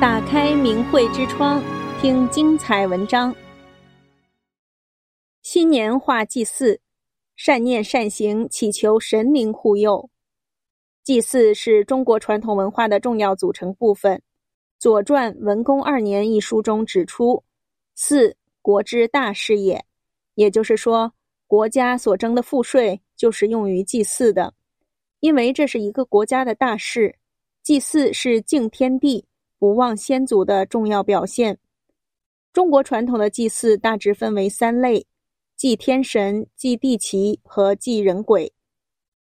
打开明慧之窗，听精彩文章。新年画祭祀，善念善行，祈求神灵护佑。祭祀是中国传统文化的重要组成部分。《左传》文公二年一书中指出：“祀，国之大事也。”也就是说，国家所征的赋税就是用于祭祀的，因为这是一个国家的大事。祭祀是敬天地、不忘先祖的重要表现。中国传统的祭祀大致分为三类：祭天神、祭地奇和祭人鬼。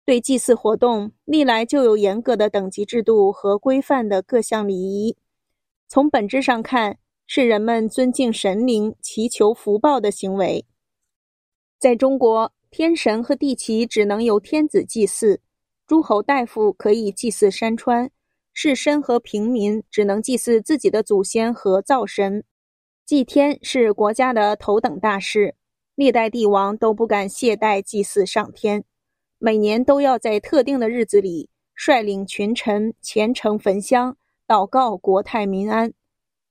对祭祀活动，历来就有严格的等级制度和规范的各项礼仪。从本质上看，是人们尊敬神灵、祈求福报的行为。在中国，天神和地奇只能由天子祭祀，诸侯大夫可以祭祀山川，士绅和平民只能祭祀自己的祖先和灶神。祭天是国家的头等大事，历代帝王都不敢懈怠祭祀上天。每年都要在特定的日子里率领群臣虔诚焚香，祷告国泰民安。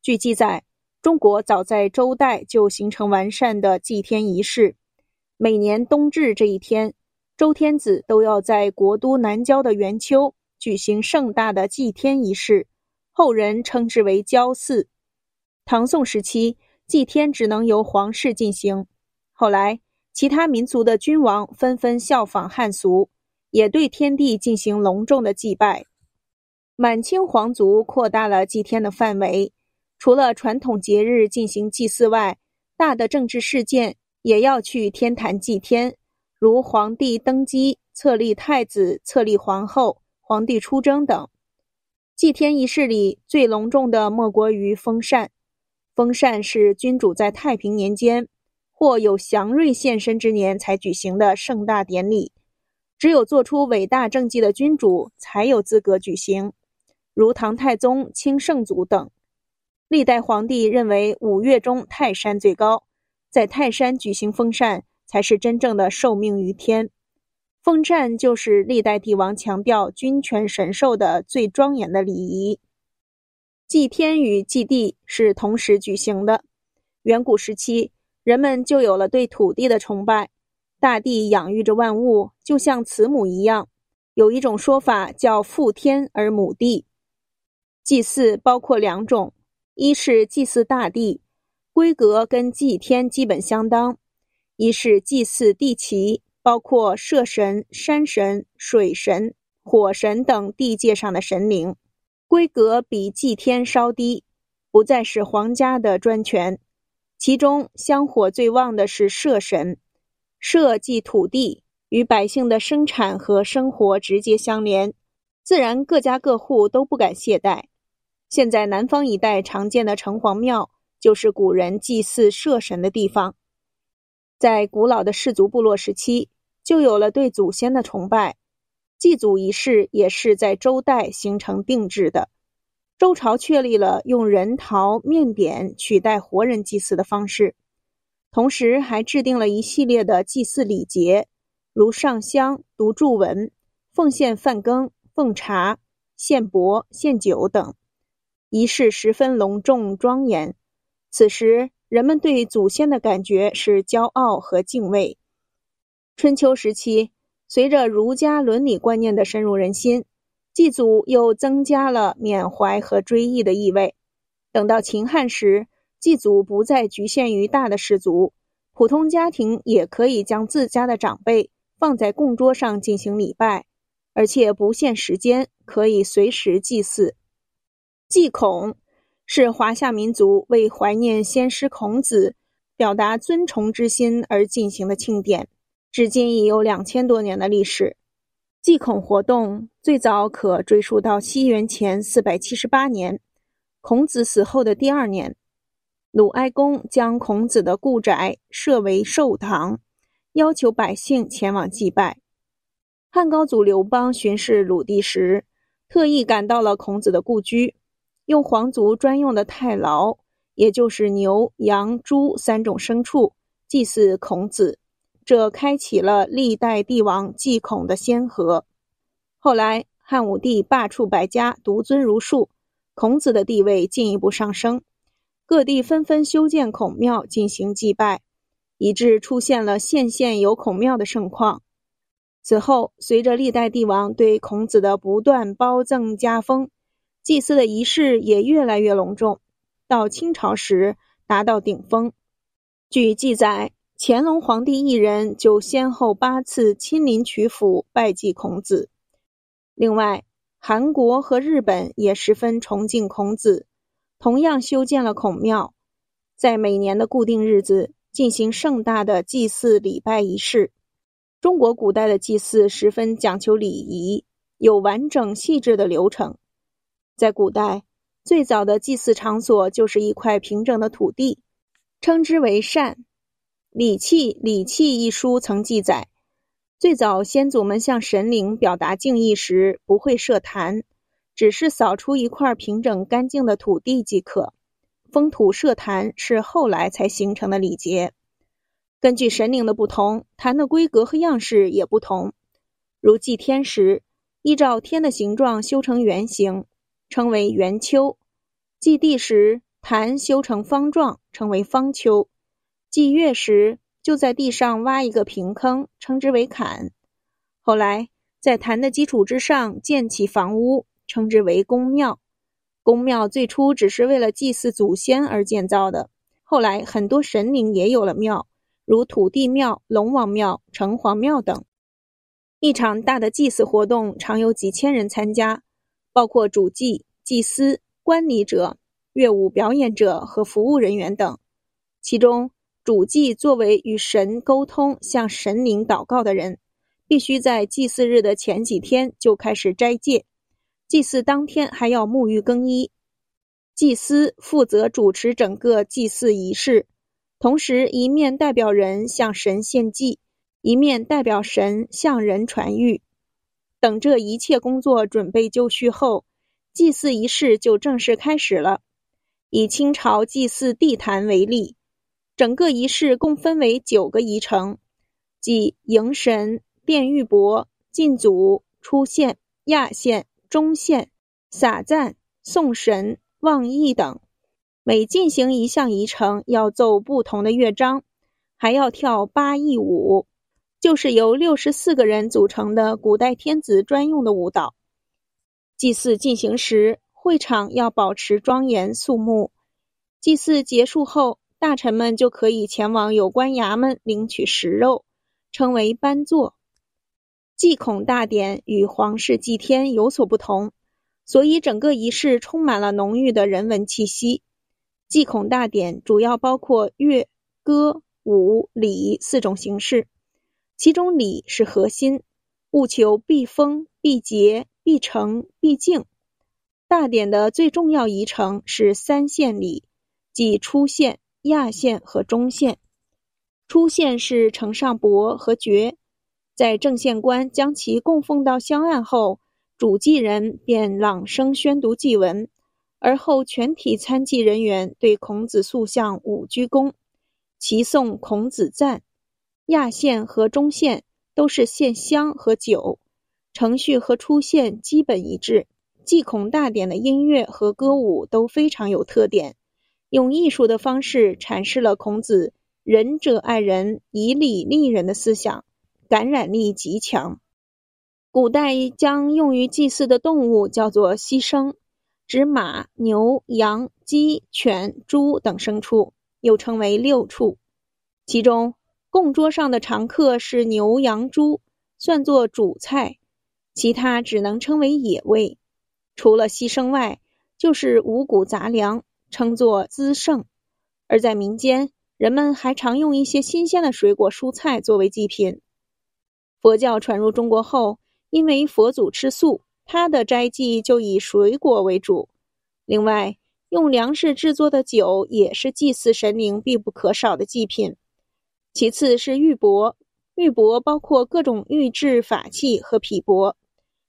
据记载，中国早在周代就形成完善的祭天仪式。每年冬至这一天，周天子都要在国都南郊的元丘举行盛大的祭天仪式，后人称之为郊祀。唐宋时期，祭天只能由皇室进行，后来，其他民族的君王纷纷效仿汉俗，也对天地进行隆重的祭拜。满清皇族扩大了祭天的范围，除了传统节日进行祭祀外，大的政治事件也要去天坛祭天，如皇帝登基、册立太子、册立皇后、皇帝出征等。祭天仪式里最隆重的莫过于封禅。封禅是君主在太平年间，或有祥瑞现身之年才举行的盛大典礼，只有做出伟大政绩的君主才有资格举行，如唐太宗、清圣祖等。历代皇帝认为五岳中泰山最高，在泰山举行封禅才是真正的受命于天。封禅就是历代帝王强调君权神授的最庄严的礼仪。祭天与祭地是同时举行的。远古时期，人们就有了对土地的崇拜，大地养育着万物，就像慈母一样。有一种说法叫父天而母地。祭祀包括两种，一是祭祀大地，规格跟祭天基本相当；一是祭祀地奇，包括社神、山神、水神、火神等地界上的神灵，规格比祭天稍低，不再是皇家的专权。其中香火最旺的是社神，社即土地，与百姓的生产和生活直接相连，自然各家各户都不敢懈怠。现在南方一带常见的城隍庙，就是古人祭祀社神的地方。在古老的氏族部落时期，就有了对祖先的崇拜，祭祖仪式也是在周代形成定制的。周朝确立了用人头、面点取代活人祭祀的方式，同时还制定了一系列的祭祀礼节，如上香、读祝文、奉献饭羹、奉茶、献帛、献酒等，仪式十分隆重庄严。此时，人们对祖先的感觉是骄傲和敬畏。春秋时期，随着儒家伦理观念的深入人心。祭祖又增加了缅怀和追忆的意味。等到秦汉时，祭祖不再局限于大的氏族，普通家庭也可以将自家的长辈放在供桌上进行礼拜，而且不限时间，可以随时祭祀。祭孔是华夏民族为怀念先师孔子、表达尊崇之心而进行的庆典，至今已有两千多年的历史。祭孔活动最早可追溯到西元前四百七十八年，孔子死后的第二年，鲁哀公将孔子的故宅设为寿堂，要求百姓前往祭拜。汉高祖刘邦巡视鲁地时，特意赶到了孔子的故居，用皇族专用的太牢，也就是牛、羊、猪三种牲畜，祭祀孔子。这开启了历代帝王祭孔的先河。后来汉武帝罢黜百家，独尊儒术，孔子的地位进一步上升，各地纷纷修建孔庙进行祭拜，以致出现了县县有孔庙的盛况。此后，随着历代帝王对孔子的不断褒赠加封，祭祀的仪式也越来越隆重。到清朝时，达到顶峰。据记载，乾隆皇帝一人就先后八次亲临曲阜拜祭孔子。另外，韩国和日本也十分崇敬孔子，同样修建了孔庙，在每年的固定日子进行盛大的祭祀礼拜仪式。中国古代的祭祀十分讲究礼仪，有完整细致的流程。在古代，最早的祭祀场所就是一块平整的土地，称之为缮。《礼器·礼器》一书曾记载。最早先祖们向神灵表达敬意时，不会设坛，只是扫出一块平整干净的土地即可。封土设坛是后来才形成的礼节。根据神灵的不同，坛的规格和样式也不同。如祭天时，依照天的形状修成圆形，称为圆丘；祭地时，坛修成方状，称为方丘；祭月时，就在地上挖一个平坑，称之为坎。后来在坛的基础之上建起房屋，称之为宫庙。宫庙最初只是为了祭祀祖先而建造的，后来很多神灵也有了庙，如土地庙、龙王庙、城隍庙等。一场大的祭祀活动常有几千人参加，包括主祭、祭司、观礼者、乐舞表演者和服务人员等，其中。主祭作为与神沟通、向神灵祷告的人，必须在祭祀日的前几天就开始斋戒。祭祀当天还要沐浴更衣。祭司负责主持整个祭祀仪式，同时一面代表人向神献祭，一面代表神向人传谕。等这一切工作准备就绪后，祭祀仪式就正式开始了。以清朝祭祀地坛为例。整个仪式共分为九个仪程，即迎神、奠玉帛、进祖、出献、压献、中献、洒赞、送神、望义等。每进行一项仪程，要奏不同的乐章，还要跳八佾舞，就是由六十四个人组成的古代天子专用的舞蹈。祭祀进行时，会场要保持庄严肃穆。祭祀结束后，大臣们就可以前往有关衙门领取食肉，称为班坐。祭孔大典与皇室祭天有所不同，所以整个仪式充满了浓郁的人文气息。祭孔大典主要包括乐、歌、舞、礼四种形式，其中礼是核心，务求必封、必结、必成、必敬。大典的最重要仪程是三献礼，即出献。压献和中献，出献是呈上帛和爵，在正献官将其供奉到香案后，主祭人便朗声宣读祭文，而后全体参祭人员对孔子塑像五鞠躬，齐诵孔子赞。压献和中献都是献香和酒，程序和出献基本一致。祭孔大典的音乐和歌舞都非常有特点。用艺术的方式阐释了孔子“仁者爱人，以礼立人”的思想，感染力极强。古代将用于祭祀的动物叫做牺牲，指马、牛、羊、鸡、犬、猪等牲畜，又称为六畜。其中，供桌上的常客是牛、羊、猪，算作主菜；其他只能称为野味。除了牺牲外，就是五谷杂粮。称作资剩，而在民间，人们还常用一些新鲜的水果、蔬菜作为祭品。佛教传入中国后，因为佛祖吃素，他的斋祭就以水果为主。另外，用粮食制作的酒也是祭祀神灵必不可少的祭品。其次是玉帛，玉帛包括各种玉制法器和匹帛。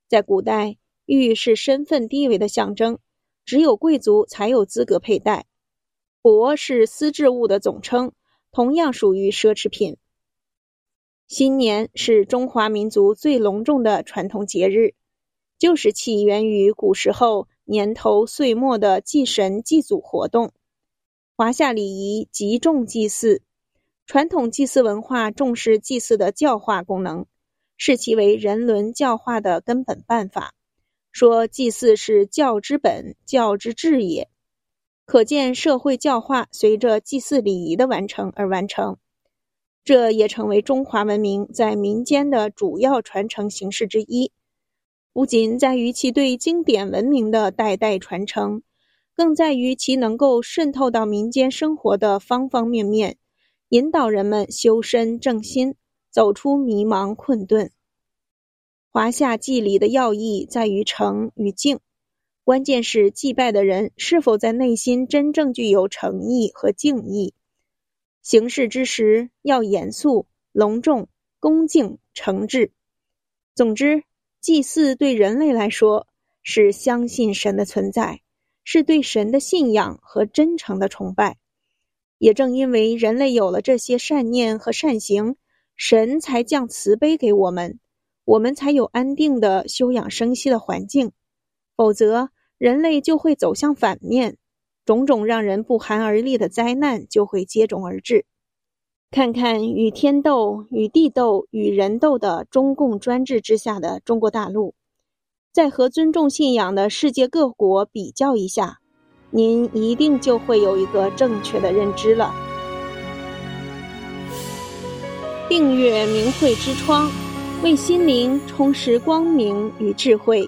在古代，玉是身份地位的象征。只有贵族才有资格佩戴。帛是丝质物的总称，同样属于奢侈品。新年是中华民族最隆重的传统节日，就是起源于古时候年头岁末的祭神祭祖活动。华夏礼仪极重祭祀，传统祭祀文化重视祭祀的教化功能，视其为人伦教化的根本办法。说祭祀是教之本，教之治也。可见社会教化随着祭祀礼仪的完成而完成。这也成为中华文明在民间的主要传承形式之一，不仅在于其对经典文明的代代传承，更在于其能够渗透到民间生活的方方面面，引导人们修身正心，走出迷茫困顿。华夏祭礼的要义在于诚与敬，关键是祭拜的人是否在内心真正具有诚意和敬意。行事之时要严肃、隆重、恭敬、诚挚。总之，祭祀对人类来说是相信神的存在，是对神的信仰和真诚的崇拜。也正因为人类有了这些善念和善行，神才降慈悲给我们，我们才有安定的休养生息的环境。否则，人类就会走向反面。种种让人不寒而栗的灾难就会接踵而至。看看与天斗、与地斗、与人斗的中共专制之下的中国大陆，再和尊重信仰的世界各国比较一下，您一定就会有一个正确的认知了。订阅明慧之窗，为心灵充实光明与智慧。